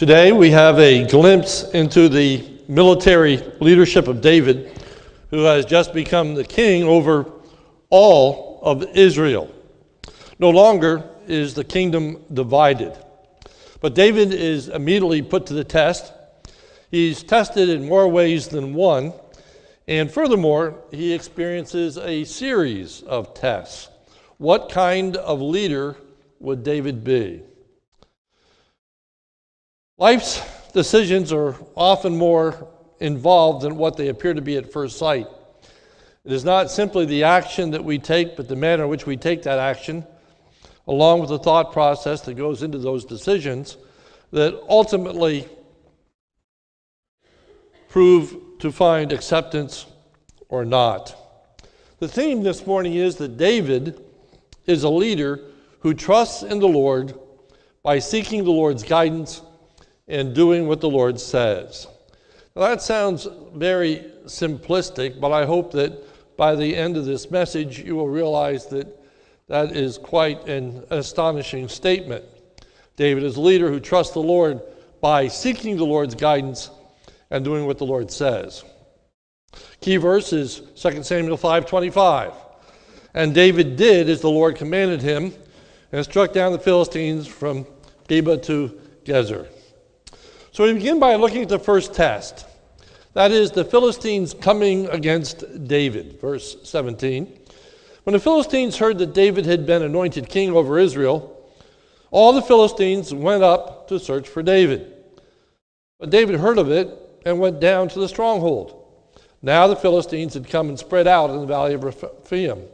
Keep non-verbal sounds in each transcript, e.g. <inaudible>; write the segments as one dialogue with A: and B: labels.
A: Today, we have a glimpse into the military leadership of David, who has just become the king over all of Israel. No longer is the kingdom divided. But David is immediately put to the test. He's tested in more ways than one. And furthermore, he experiences a series of tests. What kind of leader would David be? Life's decisions are often more involved than what they appear to be at first sight. It is not simply the action that we take, but the manner in which we take that action, along with the thought process that goes into those decisions, that ultimately prove to find acceptance or not. The theme this morning is that David is a leader who trusts in the Lord by seeking the Lord's guidance and doing what the Lord says. Now, that sounds very simplistic, but I hope that by the end of this message you will realize that that is quite an astonishing statement. David is a leader who trusts the Lord by seeking the Lord's guidance and doing what the Lord says. Key verse is 2 Samuel 5:25. And David did as the Lord commanded him and struck down the Philistines from Geba to Gezer. So we begin by looking at the first test. That is the Philistines coming against David, verse 17. When the Philistines heard that David had been anointed king over Israel, all the Philistines went up to search for David. But David heard of it and went down to the stronghold. Now the Philistines had come and spread out in the valley of Rephaim.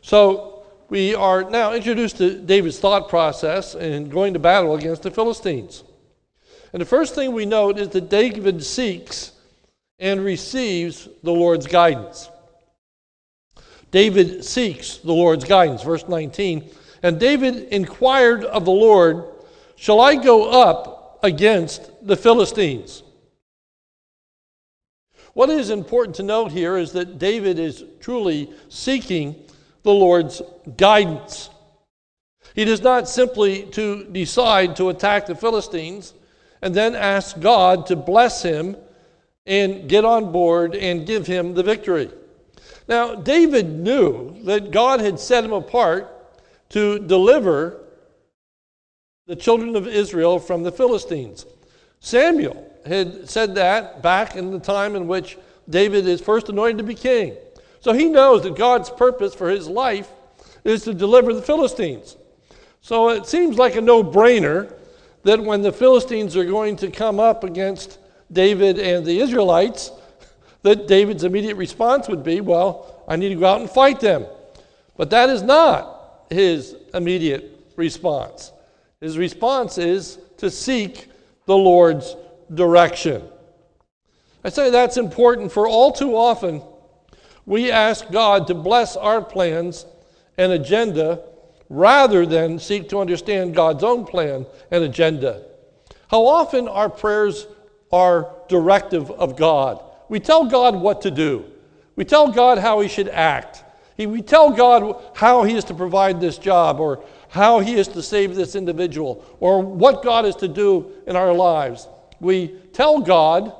A: So we are now introduced to David's thought process in going to battle against the Philistines. And the first thing we note is that David seeks and receives the Lord's guidance. David seeks the Lord's guidance. Verse 19. And David inquired of the Lord, Shall I go up against the Philistines? What is important to note here is that David is truly seeking the Lord's guidance. He does not simply to decide to attack the Philistines and then ask God to bless him and get on board and give him the victory. Now, David knew that God had set him apart to deliver the children of Israel from the Philistines. Samuel had said that back in the time in which David is first anointed to be king. So he knows that God's purpose for his life is to deliver the Philistines. So it seems like a no brainer that when the Philistines are going to come up against David and the Israelites, <laughs> that David's immediate response would be, Well, I need to go out and fight them. But that is not his immediate response. His response is to seek the Lord's direction. I say that's important for all too often we ask God to bless our plans and agenda rather than seek to understand God's own plan and agenda. How often our prayers are directive of God. We tell God what to do. We tell God how he should act. We tell God how he is to provide this job or how he is to save this individual or what God is to do in our lives. We tell God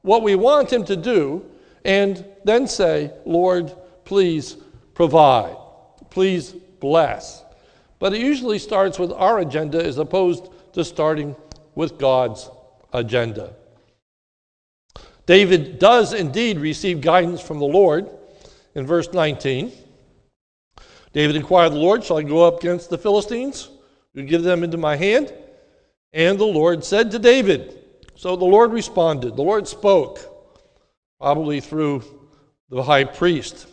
A: what we want him to do and then say, Lord, please provide. Please bless. But it usually starts with our agenda as opposed to starting with God's agenda. David does indeed receive guidance from the Lord in verse 19. David inquired the Lord, Shall I go up against the Philistines? You give them into my hand? And the Lord said to David, So the Lord responded. The Lord spoke, probably through the high priest.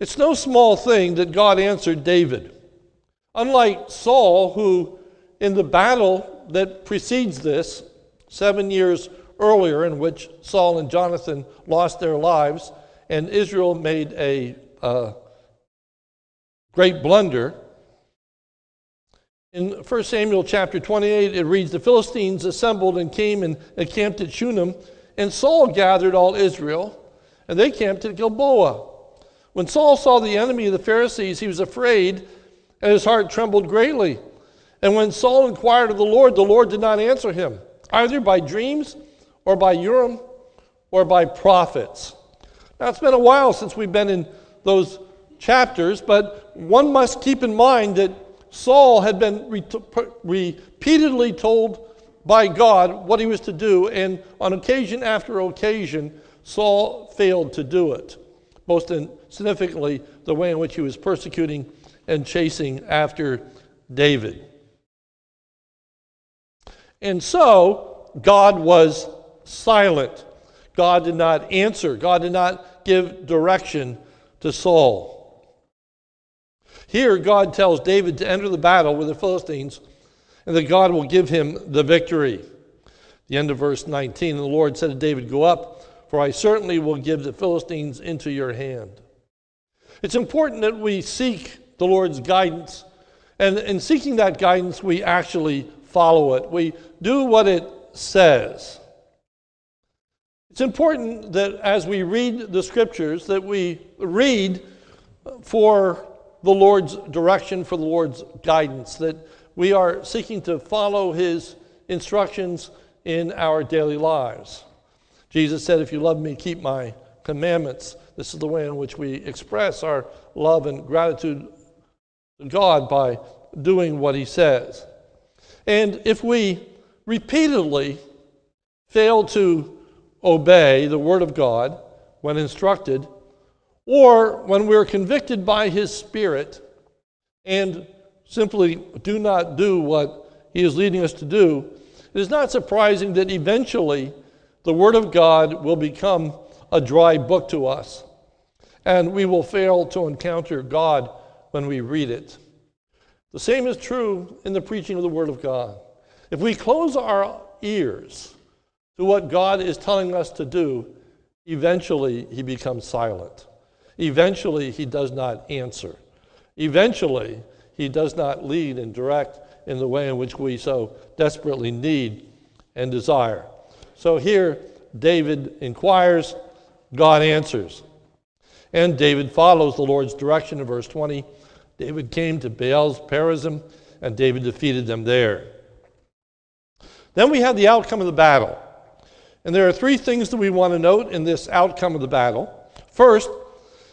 A: It's no small thing that God answered David. Unlike Saul, who in the battle that precedes this, seven years earlier, in which Saul and Jonathan lost their lives and Israel made a uh, great blunder. In 1 Samuel chapter 28, it reads The Philistines assembled and came and encamped at Shunem, and Saul gathered all Israel, and they camped at Gilboa. When Saul saw the enemy of the Pharisees, he was afraid and his heart trembled greatly. And when Saul inquired of the Lord, the Lord did not answer him, either by dreams or by Urim or by prophets. Now, it's been a while since we've been in those chapters, but one must keep in mind that Saul had been re- repeatedly told by God what he was to do, and on occasion after occasion, Saul failed to do it. Most significantly, the way in which he was persecuting and chasing after David. And so, God was silent. God did not answer. God did not give direction to Saul. Here, God tells David to enter the battle with the Philistines and that God will give him the victory. The end of verse 19 And the Lord said to David, Go up, for I certainly will give the Philistines into your hand. It's important that we seek the Lord's guidance, and in seeking that guidance, we actually follow it. We do what it says. It's important that as we read the scriptures that we read for the Lord's direction, for the Lord's guidance, that we are seeking to follow his instructions in our daily lives. Jesus said, If you love me, keep my commandments. This is the way in which we express our love and gratitude to God by doing what he says. And if we repeatedly fail to obey the Word of God when instructed, or when we're convicted by His Spirit and simply do not do what He is leading us to do, it is not surprising that eventually the Word of God will become a dry book to us, and we will fail to encounter God when we read it. The same is true in the preaching of the Word of God. If we close our ears to what God is telling us to do, eventually He becomes silent. Eventually, he does not answer. Eventually, he does not lead and direct in the way in which we so desperately need and desire. So here, David inquires, God answers. And David follows the Lord's direction in verse 20. David came to Baal's Perazim, and David defeated them there. Then we have the outcome of the battle. And there are three things that we want to note in this outcome of the battle. First,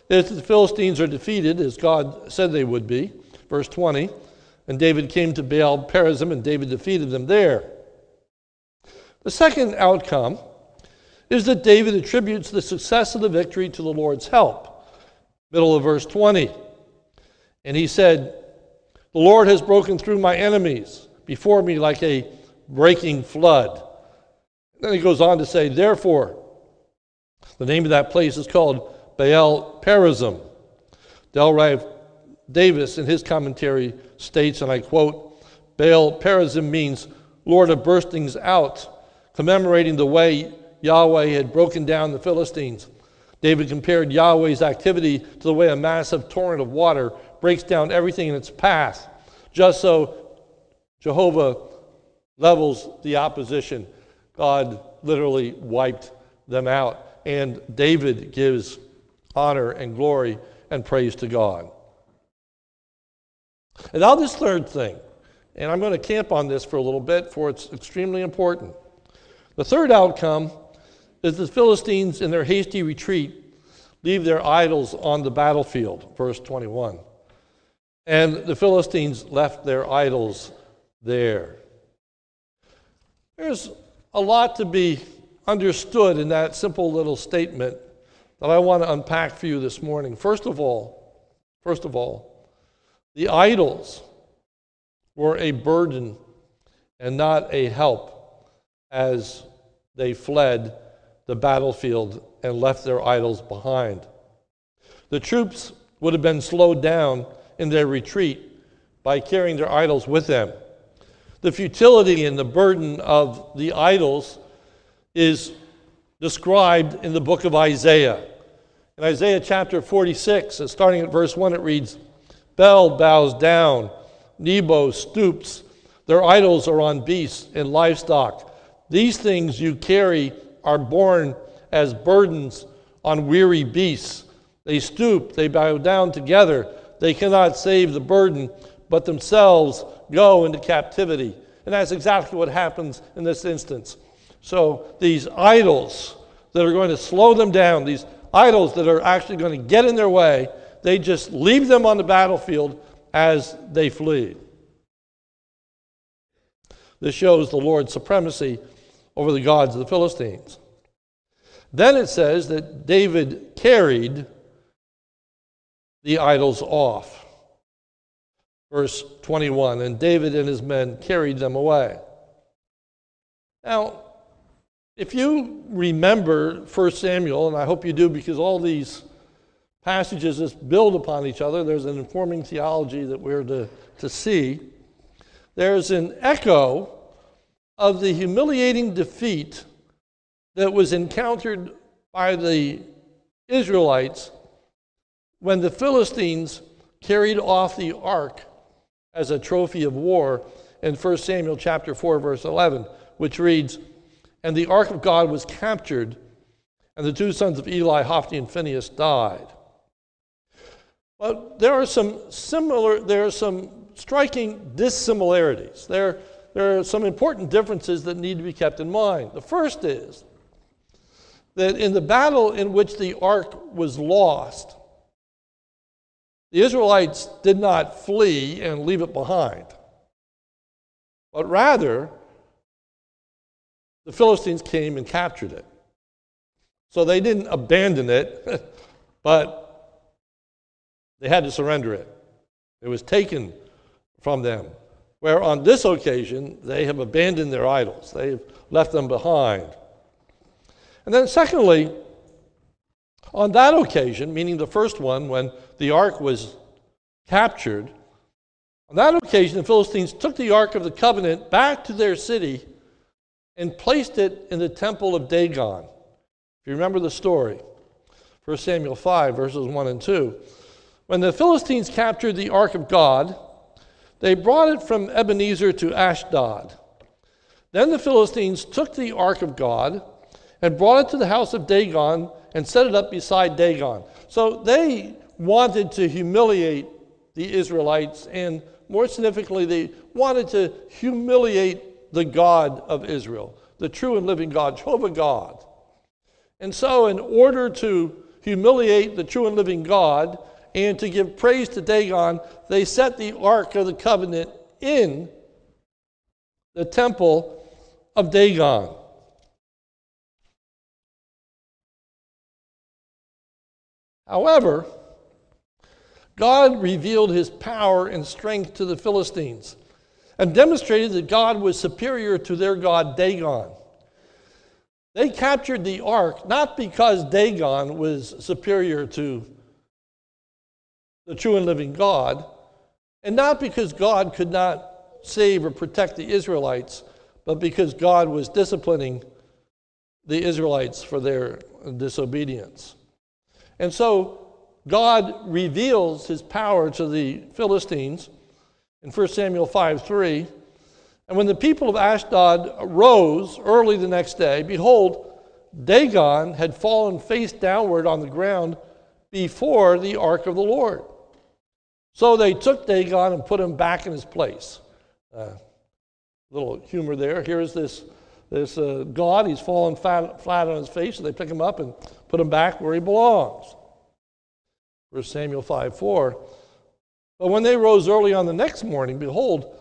A: is that the Philistines are defeated, as God said they would be, verse 20, and David came to Baal Perazim, and David defeated them there. The second outcome is that David attributes the success of the victory to the Lord's help. Middle of verse 20. And he said, The Lord has broken through my enemies before me like a breaking flood. Then he goes on to say, Therefore, the name of that place is called Baal Perazim. Dale Davis, in his commentary, states, and I quote, Baal Perazim means Lord of burstings out, commemorating the way Yahweh had broken down the Philistines. David compared Yahweh's activity to the way a massive torrent of water breaks down everything in its path. Just so Jehovah levels the opposition, God literally wiped them out. And David gives honor, and glory and praise to God. And now, this third thing, and I'm going to camp on this for a little bit, for it's extremely important. The third outcome is the Philistines, in their hasty retreat, leave their idols on the battlefield, verse 21. And the Philistines left their idols there. There's a lot to be understood in that simple little statement that I want to unpack for you this morning. First of all, first of all, the idols were a burden and not a help as they fled the battlefield and left their idols behind. The troops would have been slowed down in their retreat by carrying their idols with them. The futility and the burden of the idols is described in the book of Isaiah. In Isaiah chapter 46, uh, starting at verse 1, it reads Bel bows down, Nebo stoops, their idols are on beasts and livestock. These things you carry are borne as burdens on weary beasts. They stoop, they bow down together. They cannot save the burden, but themselves go into captivity. And that's exactly what happens in this instance. So these idols that are going to slow them down, these idols that are actually going to get in their way, they just leave them on the battlefield as they flee. This shows the Lord's supremacy over the gods of the Philistines. Then it says that David carried the idols off. Verse 21 And David and his men carried them away. Now, if you remember 1 Samuel, and I hope you do because all these passages just build upon each other, there's an informing theology that we're to, to see. There's an echo of the humiliating defeat that was encountered by the Israelites when the Philistines carried off the ark as a trophy of war in 1 Samuel chapter 4 verse 11 which reads and the ark of God was captured, and the two sons of Eli, Hophni and Phinehas, died. But there are some similar, there are some striking dissimilarities. There, there are some important differences that need to be kept in mind. The first is that in the battle in which the ark was lost, the Israelites did not flee and leave it behind, but rather the Philistines came and captured it. So they didn't abandon it, <laughs> but they had to surrender it. It was taken from them. Where on this occasion, they have abandoned their idols, they've left them behind. And then, secondly, on that occasion, meaning the first one when the ark was captured, on that occasion, the Philistines took the Ark of the Covenant back to their city and placed it in the temple of Dagon. If you remember the story, 1 Samuel 5, verses 1 and 2. When the Philistines captured the ark of God, they brought it from Ebenezer to Ashdod. Then the Philistines took the ark of God and brought it to the house of Dagon and set it up beside Dagon. So they wanted to humiliate the Israelites, and more significantly, they wanted to humiliate the God of Israel, the true and living God, Jehovah God. And so, in order to humiliate the true and living God and to give praise to Dagon, they set the Ark of the Covenant in the temple of Dagon. However, God revealed his power and strength to the Philistines and demonstrated that God was superior to their God Dagon. They captured the ark not because Dagon was superior to the true and living God, and not because God could not save or protect the Israelites, but because God was disciplining the Israelites for their disobedience. And so God reveals his power to the Philistines in 1 Samuel 5 3. And when the people of Ashdod rose early the next day, behold, Dagon had fallen face downward on the ground before the ark of the Lord. So they took Dagon and put him back in his place. Uh, little humor there. Here's this, this uh, God. He's fallen flat, flat on his face, so they pick him up and put him back where he belongs. 1 Samuel 5 4. But when they rose early on the next morning, behold,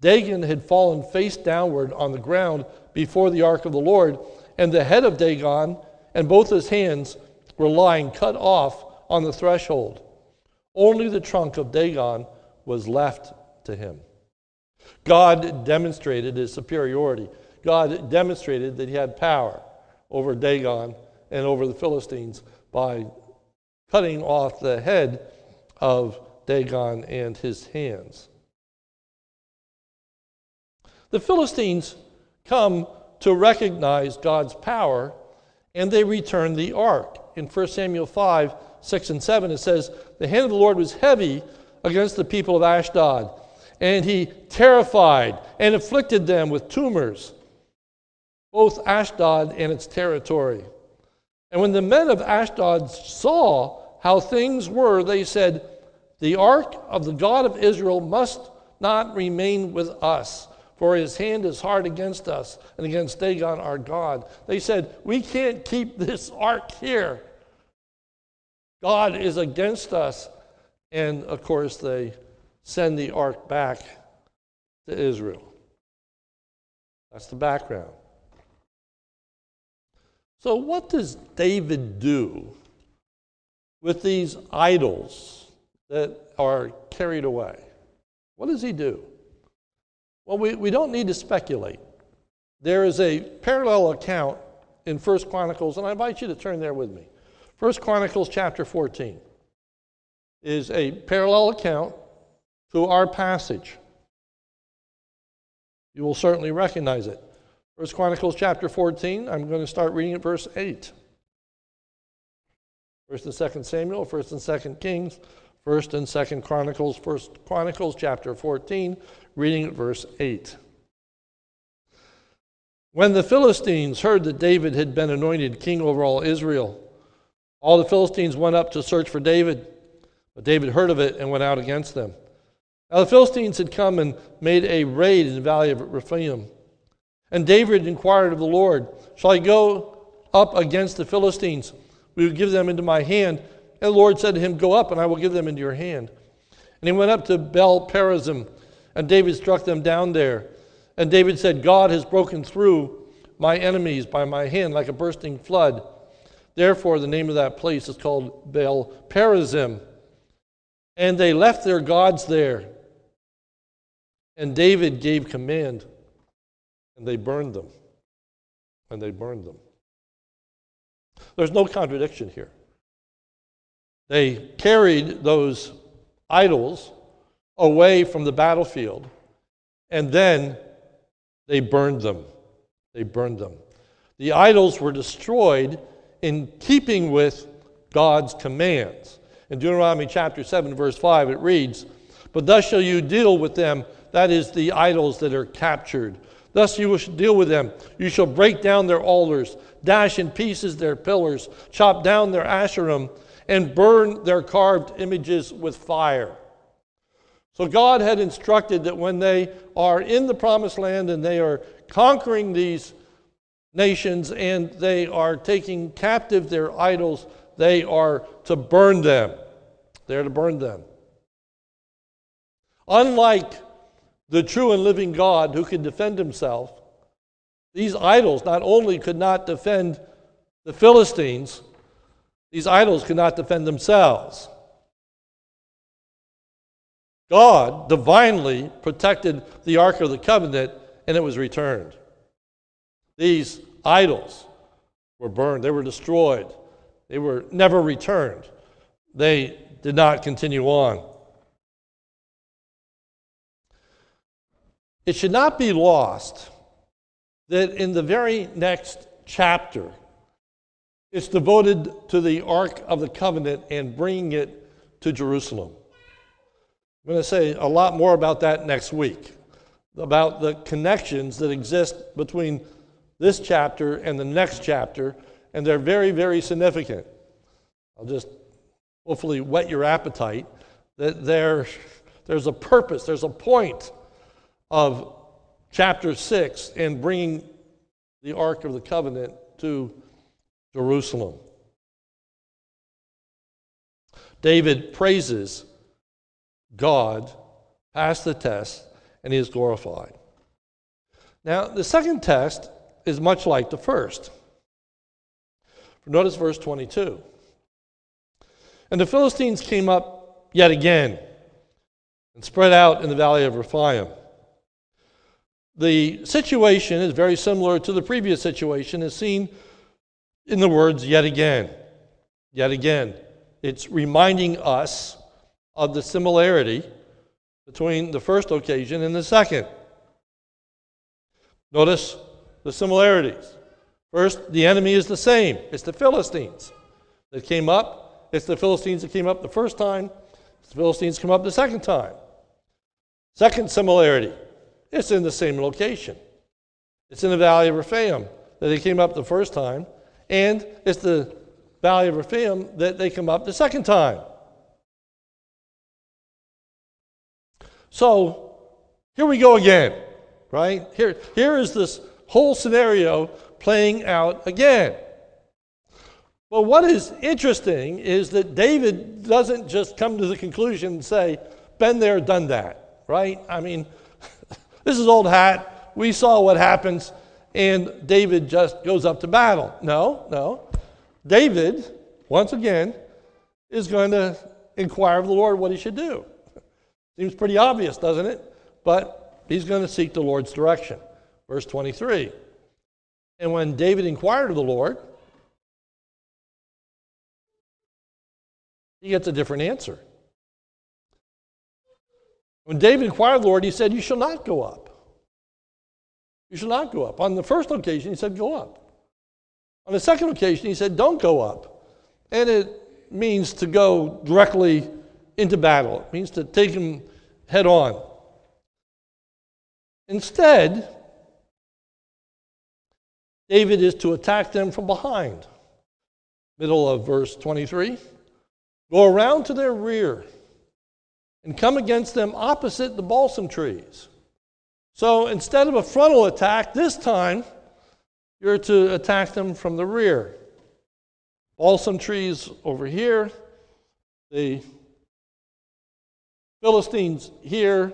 A: Dagon had fallen face downward on the ground before the ark of the Lord, and the head of Dagon and both his hands were lying cut off on the threshold. Only the trunk of Dagon was left to him. God demonstrated his superiority. God demonstrated that he had power over Dagon and over the Philistines by cutting off the head of Dagon and his hands. The Philistines come to recognize God's power and they return the ark. In 1 Samuel 5, 6 and 7, it says, The hand of the Lord was heavy against the people of Ashdod, and he terrified and afflicted them with tumors, both Ashdod and its territory. And when the men of Ashdod saw how things were, they said, The ark of the God of Israel must not remain with us, for his hand is hard against us and against Dagon our God. They said, We can't keep this ark here. God is against us. And of course, they send the ark back to Israel. That's the background. So, what does David do with these idols that are carried away? What does he do? Well, we, we don't need to speculate. There is a parallel account in First Chronicles, and I invite you to turn there with me. First Chronicles chapter 14 is a parallel account to our passage. You will certainly recognize it. First Chronicles chapter 14, I'm going to start reading at verse 8. First and Second Samuel, First and Second Kings, First and Second Chronicles, First Chronicles chapter 14, reading at verse 8. When the Philistines heard that David had been anointed king over all Israel, all the Philistines went up to search for David, but David heard of it and went out against them. Now the Philistines had come and made a raid in the valley of Rephaim. And David inquired of the Lord, Shall I go up against the Philistines? We will give them into my hand. And the Lord said to him, Go up, and I will give them into your hand. And he went up to Baal Perazim, and David struck them down there. And David said, God has broken through my enemies by my hand like a bursting flood. Therefore, the name of that place is called Baal Perazim. And they left their gods there. And David gave command, and they burned them. And they burned them. There's no contradiction here. They carried those idols away from the battlefield, and then they burned them. They burned them. The idols were destroyed in keeping with God's commands. In Deuteronomy chapter 7, verse 5, it reads, But thus shall you deal with them, that is, the idols that are captured. Thus you shall deal with them. You shall break down their altars, dash in pieces their pillars, chop down their asherim, and burn their carved images with fire. So God had instructed that when they are in the promised land and they are conquering these nations and they are taking captive their idols, they are to burn them. They're to burn them. Unlike the true and living God who can defend himself, these idols not only could not defend the Philistines, these idols could not defend themselves. God divinely protected the Ark of the Covenant and it was returned. These idols were burned, they were destroyed, they were never returned. They did not continue on. It should not be lost that in the very next chapter, it's devoted to the Ark of the Covenant and bringing it to Jerusalem. I'm going to say a lot more about that next week, about the connections that exist between this chapter and the next chapter, and they're very, very significant. I'll just hopefully whet your appetite that there, there's a purpose, there's a point of chapter 6 in bringing the Ark of the Covenant to Jerusalem. David praises God passed the test and he is glorified. Now, the second test is much like the first. Notice verse 22. And the Philistines came up yet again and spread out in the valley of Rephaim. The situation is very similar to the previous situation, as seen in the words yet again. Yet again. It's reminding us of the similarity between the first occasion and the second. Notice the similarities. First, the enemy is the same. It's the Philistines that came up. It's the Philistines that came up the first time. The Philistines come up the second time. Second similarity, it's in the same location. It's in the valley of Rephaim that they came up the first time, and it's the valley of Rephaim that they come up the second time. So here we go again, right? Here, here is this whole scenario playing out again. But what is interesting is that David doesn't just come to the conclusion and say, been there, done that, right? I mean, <laughs> this is old hat. We saw what happens, and David just goes up to battle. No, no. David, once again, is going to inquire of the Lord what he should do. Seems pretty obvious, doesn't it? But he's going to seek the Lord's direction. Verse 23. And when David inquired of the Lord, he gets a different answer. When David inquired of the Lord, he said, You shall not go up. You shall not go up. On the first occasion, he said, Go up. On the second occasion, he said, Don't go up. And it means to go directly into battle, it means to take him head on. Instead, David is to attack them from behind. Middle of verse 23. Go around to their rear and come against them opposite the balsam trees. So instead of a frontal attack, this time you're to attack them from the rear. Balsam trees over here, the Philistines here,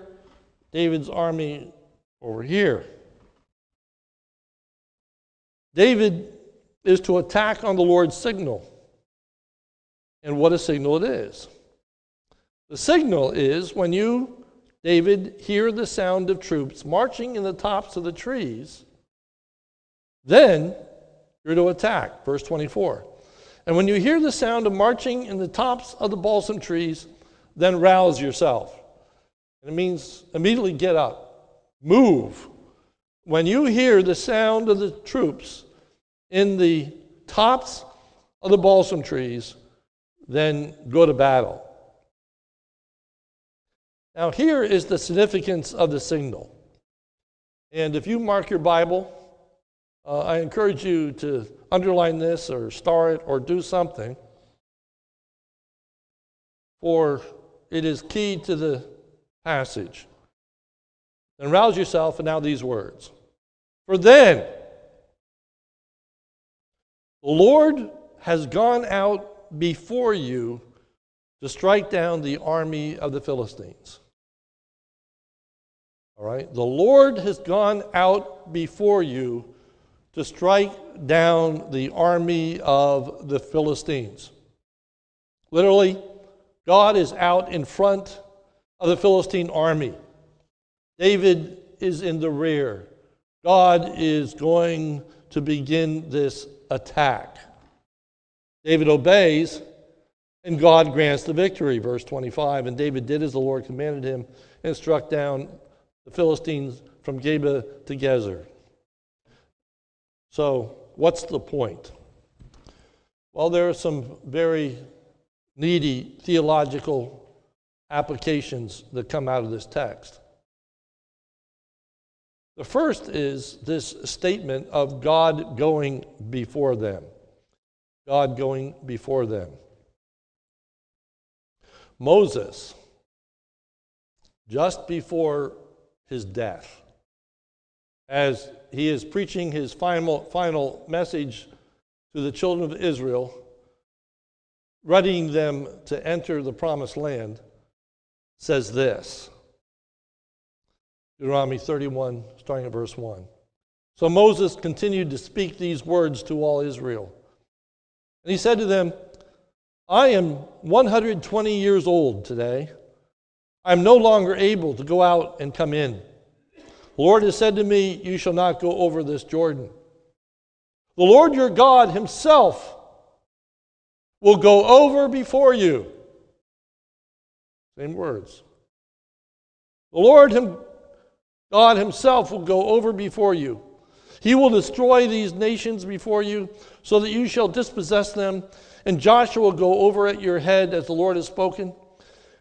A: David's army over here. David is to attack on the Lord's signal. And what a signal it is. The signal is when you, David, hear the sound of troops marching in the tops of the trees, then you're to attack. Verse 24. And when you hear the sound of marching in the tops of the balsam trees, then rouse yourself. And it means immediately get up, move. When you hear the sound of the troops in the tops of the balsam trees, then go to battle. Now, here is the significance of the signal. And if you mark your Bible, uh, I encourage you to underline this or star it or do something, for it is key to the passage. And rouse yourself, and now these words. For then, the Lord has gone out before you to strike down the army of the Philistines. All right? The Lord has gone out before you to strike down the army of the Philistines. Literally, God is out in front of the Philistine army. David is in the rear. God is going to begin this attack. David obeys, and God grants the victory. Verse 25 And David did as the Lord commanded him and struck down the Philistines from Geba to Gezer. So, what's the point? Well, there are some very needy theological applications that come out of this text. The first is this statement of God going before them. God going before them. Moses, just before his death. As he is preaching his final, final message to the children of Israel, readying them to enter the promised land, says this Deuteronomy 31, starting at verse 1. So Moses continued to speak these words to all Israel. And he said to them, I am 120 years old today. I'm no longer able to go out and come in. The Lord has said to me, You shall not go over this Jordan. The Lord your God himself will go over before you. Same words. The Lord him, God himself will go over before you. He will destroy these nations before you, so that you shall dispossess them, and Joshua will go over at your head as the Lord has spoken.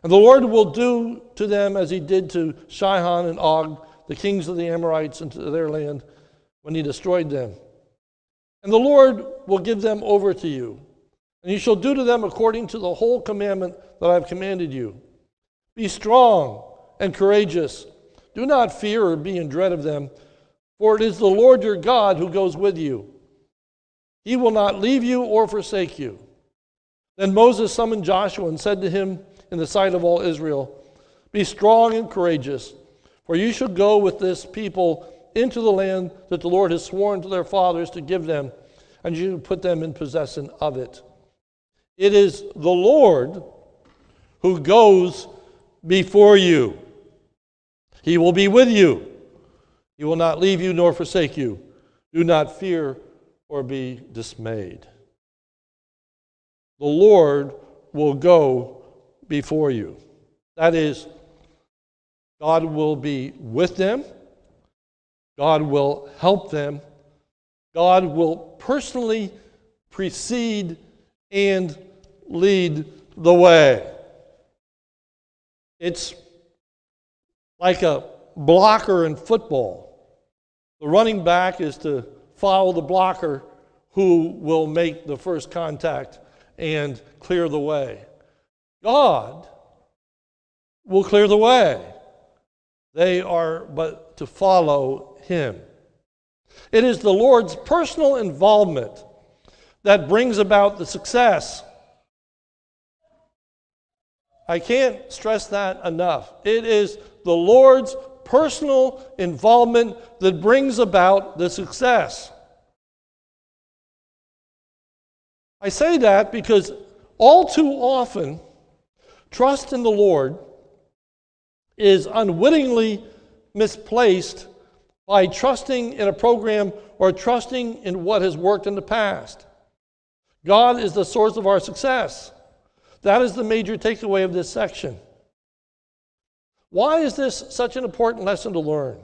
A: And the Lord will do to them as he did to Sihon and Og, the kings of the Amorites, into their land when he destroyed them. And the Lord will give them over to you. And you shall do to them according to the whole commandment that I have commanded you. Be strong and courageous. Do not fear or be in dread of them, for it is the Lord your God who goes with you. He will not leave you or forsake you. Then Moses summoned Joshua and said to him in the sight of all Israel, Be strong and courageous, for you shall go with this people into the land that the Lord has sworn to their fathers to give them, and you put them in possession of it. It is the Lord who goes before you. He will be with you. He will not leave you nor forsake you. Do not fear or be dismayed. The Lord will go before you. That is, God will be with them, God will help them, God will personally precede and lead the way. It's like a blocker in football. The running back is to follow the blocker who will make the first contact and clear the way. God will clear the way. They are but to follow Him. It is the Lord's personal involvement that brings about the success. I can't stress that enough. It is the Lord's personal involvement that brings about the success. I say that because all too often, trust in the Lord is unwittingly misplaced by trusting in a program or trusting in what has worked in the past. God is the source of our success. That is the major takeaway of this section. Why is this such an important lesson to learn?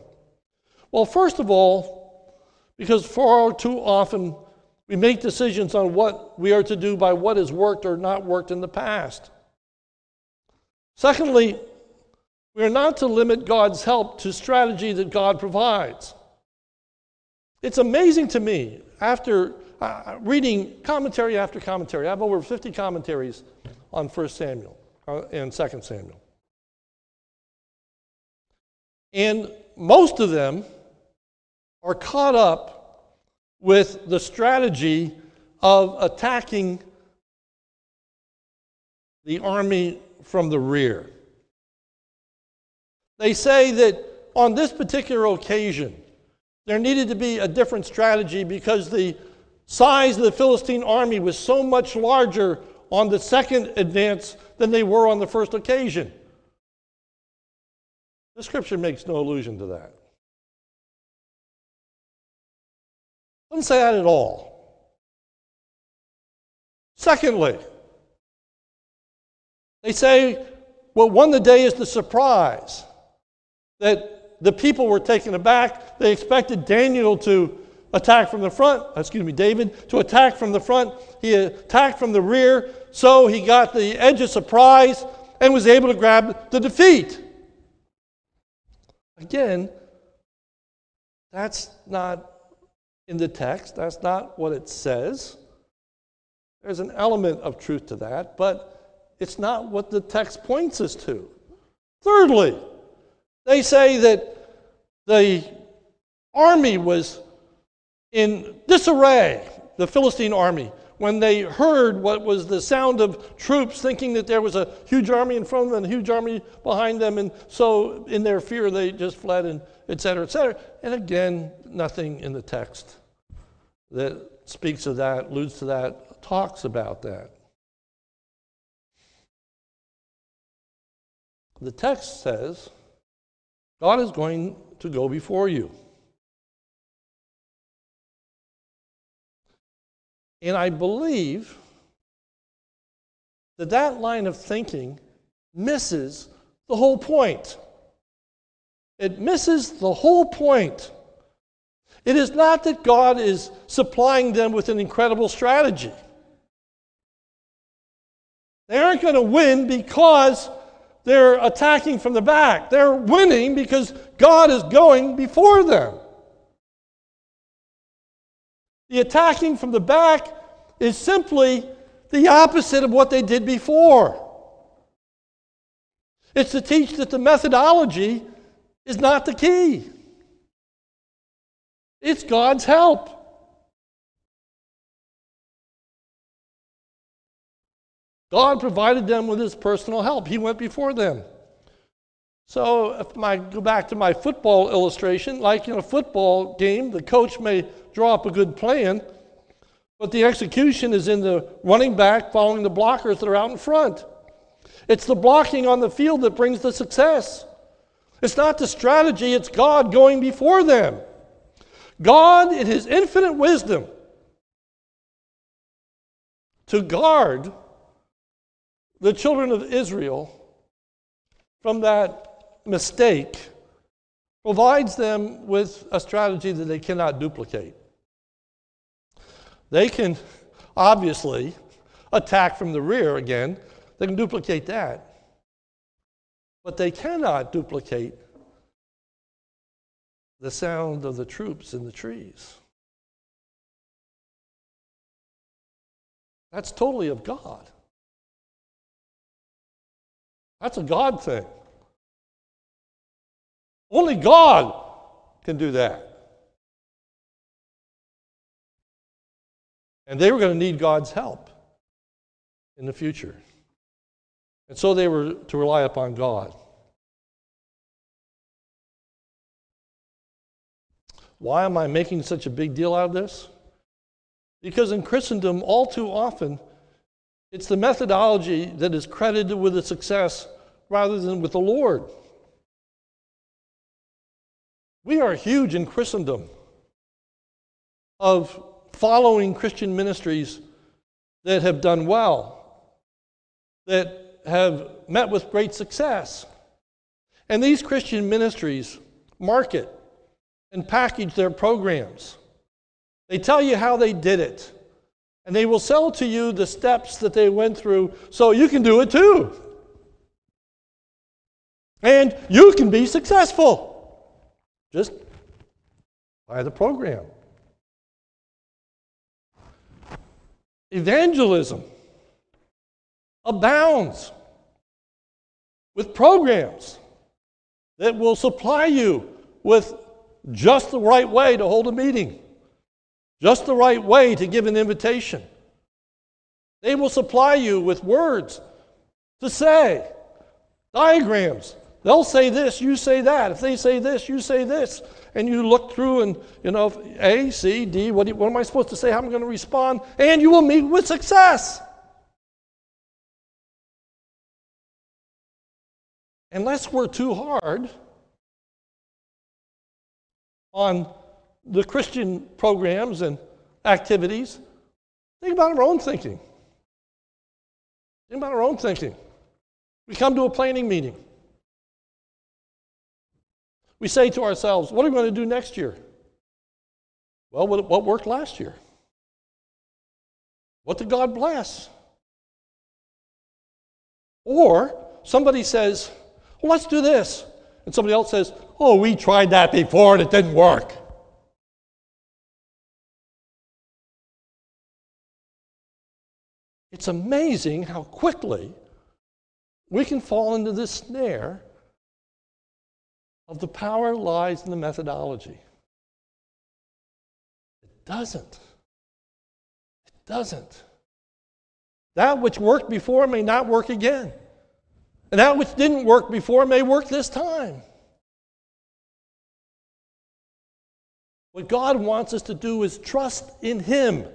A: Well, first of all, because far too often we make decisions on what we are to do by what has worked or not worked in the past. Secondly, we are not to limit God's help to strategy that God provides. It's amazing to me, after uh, reading commentary after commentary, I have over 50 commentaries on 1 Samuel uh, and 2 Samuel. And most of them are caught up with the strategy of attacking the army from the rear. They say that on this particular occasion, there needed to be a different strategy because the size of the Philistine army was so much larger on the second advance than they were on the first occasion. The scripture makes no allusion to that. Doesn't say that at all. Secondly, they say what won the day is the surprise that the people were taken aback. They expected Daniel to attack from the front, excuse me, David, to attack from the front. He attacked from the rear, so he got the edge of surprise and was able to grab the defeat. Again, that's not in the text. That's not what it says. There's an element of truth to that, but it's not what the text points us to. Thirdly, they say that the army was in disarray, the Philistine army, when they heard what was the sound of troops, thinking that there was a huge army in front of them and a huge army behind them, and so in their fear they just fled, and et cetera, et cetera. And again, nothing in the text that speaks of that, alludes to that, talks about that. The text says God is going to go before you. And I believe that that line of thinking misses the whole point. It misses the whole point. It is not that God is supplying them with an incredible strategy. They aren't going to win because they're attacking from the back. They're winning because God is going before them. The attacking from the back is simply the opposite of what they did before. It's to teach that the methodology is not the key. It's God's help. God provided them with his personal help. He went before them. So if I go back to my football illustration, like in a football game, the coach may draw up a good plan, but the execution is in the running back following the blockers that are out in front. It's the blocking on the field that brings the success. It's not the strategy, it's God going before them. God, in His infinite wisdom, to guard the children of Israel from that mistake, provides them with a strategy that they cannot duplicate. They can obviously attack from the rear again, they can duplicate that. But they cannot duplicate the sound of the troops in the trees. That's totally of God. That's a God thing. Only God can do that. And they were going to need God's help in the future. And so they were to rely upon God. Why am I making such a big deal out of this? Because in Christendom, all too often, it's the methodology that is credited with the success rather than with the Lord. We are huge in Christendom of following Christian ministries that have done well, that have met with great success. And these Christian ministries market and package their programs. They tell you how they did it, and they will sell to you the steps that they went through so you can do it too. And you can be successful. Just buy the program. Evangelism abounds with programs that will supply you with just the right way to hold a meeting, just the right way to give an invitation. They will supply you with words to say, diagrams, They'll say this, you say that. If they say this, you say this. And you look through and, you know, A, C, D, what, what am I supposed to say? How am I going to respond? And you will meet with success. Unless we're too hard on the Christian programs and activities, think about our own thinking. Think about our own thinking. We come to a planning meeting. We say to ourselves, what are we going to do next year? Well, what worked last year? What did God bless? Or somebody says, well, let's do this. And somebody else says, oh, we tried that before and it didn't work. It's amazing how quickly we can fall into this snare the power lies in the methodology. It doesn't. It doesn't. That which worked before may not work again. And that which didn't work before may work this time. What God wants us to do is trust in Him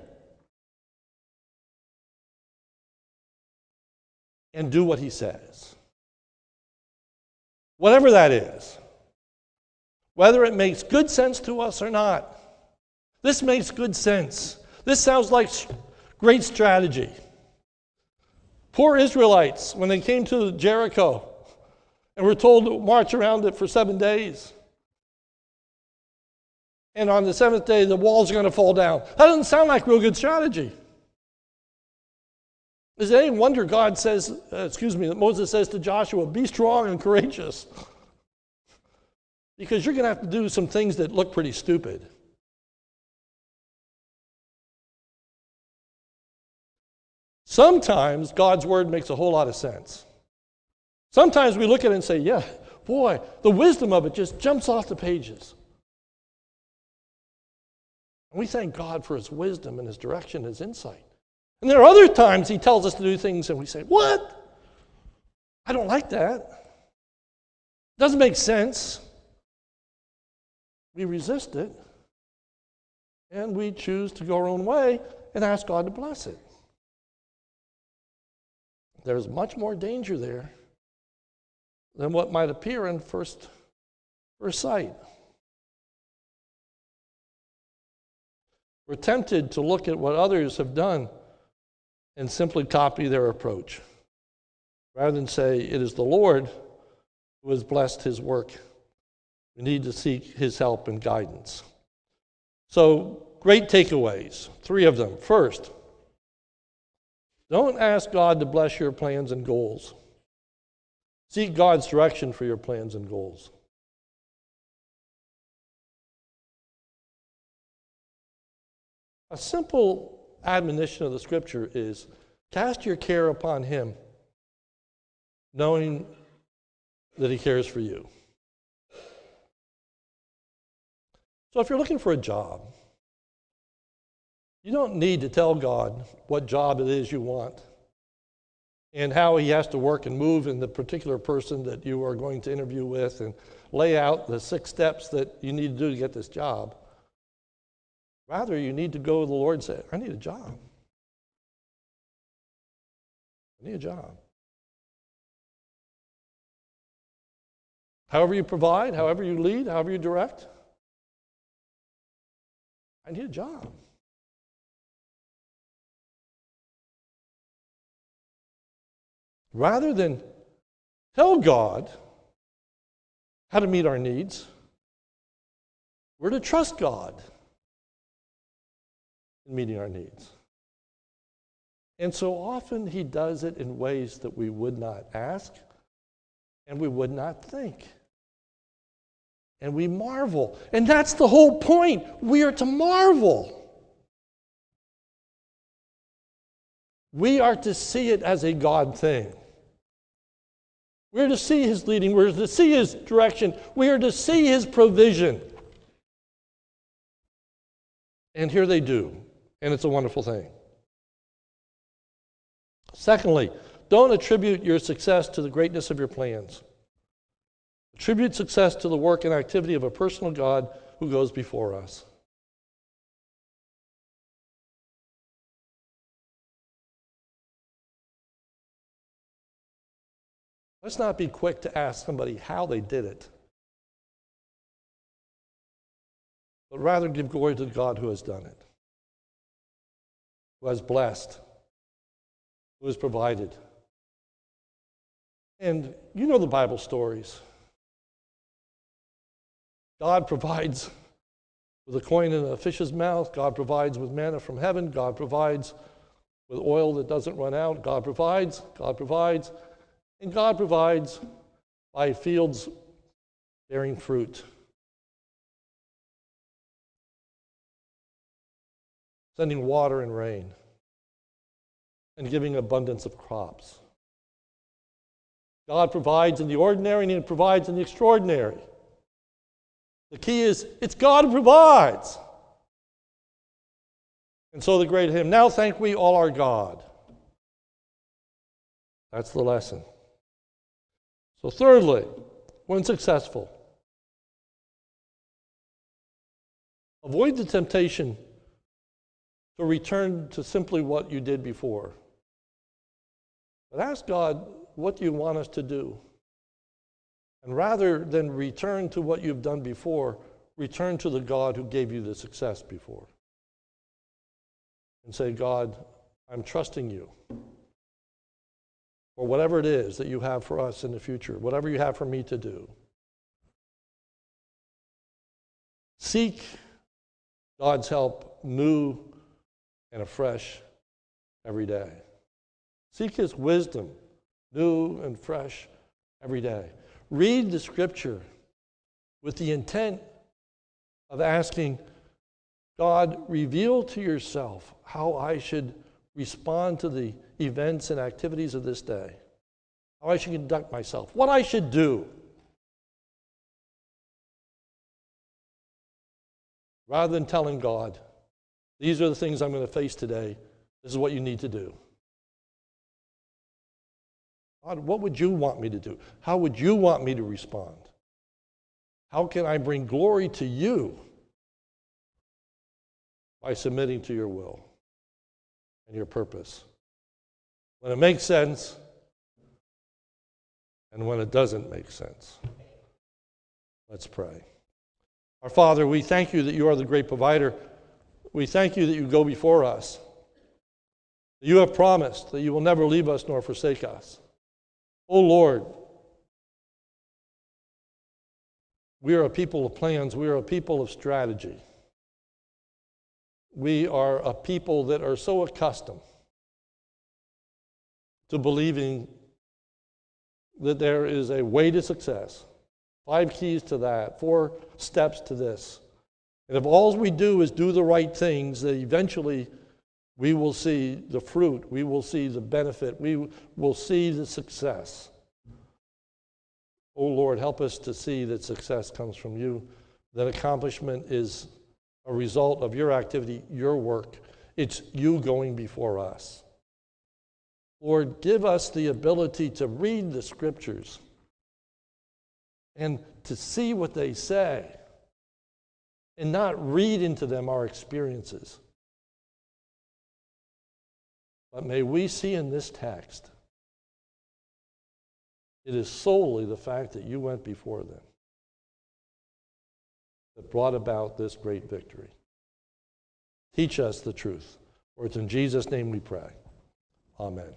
A: and do what He says. Whatever that is whether it makes good sense to us or not. This makes good sense. This sounds like great strategy. Poor Israelites, when they came to Jericho and were told to march around it for seven days. And on the seventh day, the walls are going to fall down. That doesn't sound like real good strategy. Is it any wonder God says, uh, excuse me, that Moses says to Joshua, be strong and courageous? Because you're going to have to do some things that look pretty stupid. Sometimes God's word makes a whole lot of sense. Sometimes we look at it and say, yeah, boy, the wisdom of it just jumps off the pages. And we thank God for his wisdom and his direction, his insight. And there are other times he tells us to do things and we say, What? I don't like that. It Doesn't make sense. We resist it and we choose to go our own way and ask God to bless it. There's much more danger there than what might appear in first, first sight. We're tempted to look at what others have done and simply copy their approach, rather than say, It is the Lord who has blessed his work. We need to seek his help and guidance. So, great takeaways, three of them. First, don't ask God to bless your plans and goals. Seek God's direction for your plans and goals. A simple admonition of the scripture is cast your care upon Him, knowing that He cares for you. So if you're looking for a job, you don't need to tell God what job it is you want and how He has to work and move in the particular person that you are going to interview with and lay out the six steps that you need to do to get this job. Rather, you need to go to the Lord and say, I need a job. I need a job. However, you provide, however, you lead, however, you direct, I need a job. Rather than tell God how to meet our needs, we're to trust God in meeting our needs. And so often he does it in ways that we would not ask and we would not think. And we marvel. And that's the whole point. We are to marvel. We are to see it as a God thing. We're to see his leading. We're to see his direction. We are to see his provision. And here they do and it's a wonderful thing. Secondly, don't attribute your success to the greatness of your plans. Attribute success to the work and activity of a personal God who goes before us. Let's not be quick to ask somebody how they did it, but rather give glory to God who has done it who has blessed, who has provided. And you know the Bible stories. God provides with a coin in a fish's mouth. God provides with manna from heaven. God provides with oil that doesn't run out. God provides, God provides, and God provides by fields bearing fruit. sending water and rain, and giving abundance of crops. God provides in the ordinary and He provides in the extraordinary. The key is it's God provides. And so the great hymn, Now thank we all our God. That's the lesson. So, thirdly, when successful, avoid the temptation to return to simply what you did before. But ask God, what do you want us to do? And rather than return to what you've done before, return to the God who gave you the success before. And say, God, I'm trusting you for whatever it is that you have for us in the future, whatever you have for me to do. Seek God's help new and afresh every day. Seek His wisdom, new and fresh every day. Read the scripture with the intent of asking, God, reveal to yourself how I should respond to the events and activities of this day, how I should conduct myself, what I should do. Rather than telling God, these are the things I'm going to face today, this is what you need to do. God, what would you want me to do? How would you want me to respond? How can I bring glory to you by submitting to your will and your purpose? When it makes sense and when it doesn't make sense. Let's pray. Our Father, we thank you that you are the great provider. We thank you that you go before us. You have promised that you will never leave us nor forsake us. Oh Lord, we are a people of plans, we are a people of strategy. We are a people that are so accustomed to believing that there is a way to success. Five keys to that, four steps to this. And if all we do is do the right things, that eventually we will see the fruit, we will see the benefit, we will see the success. Oh Lord, help us to see that success comes from you, that accomplishment is a result of your activity, your work. It's you going before us. Lord, give us the ability to read the scriptures and to see what they say and not read into them our experiences. But may we see in this text, it is solely the fact that you went before them that brought about this great victory. Teach us the truth. For it's in Jesus' name we pray. Amen.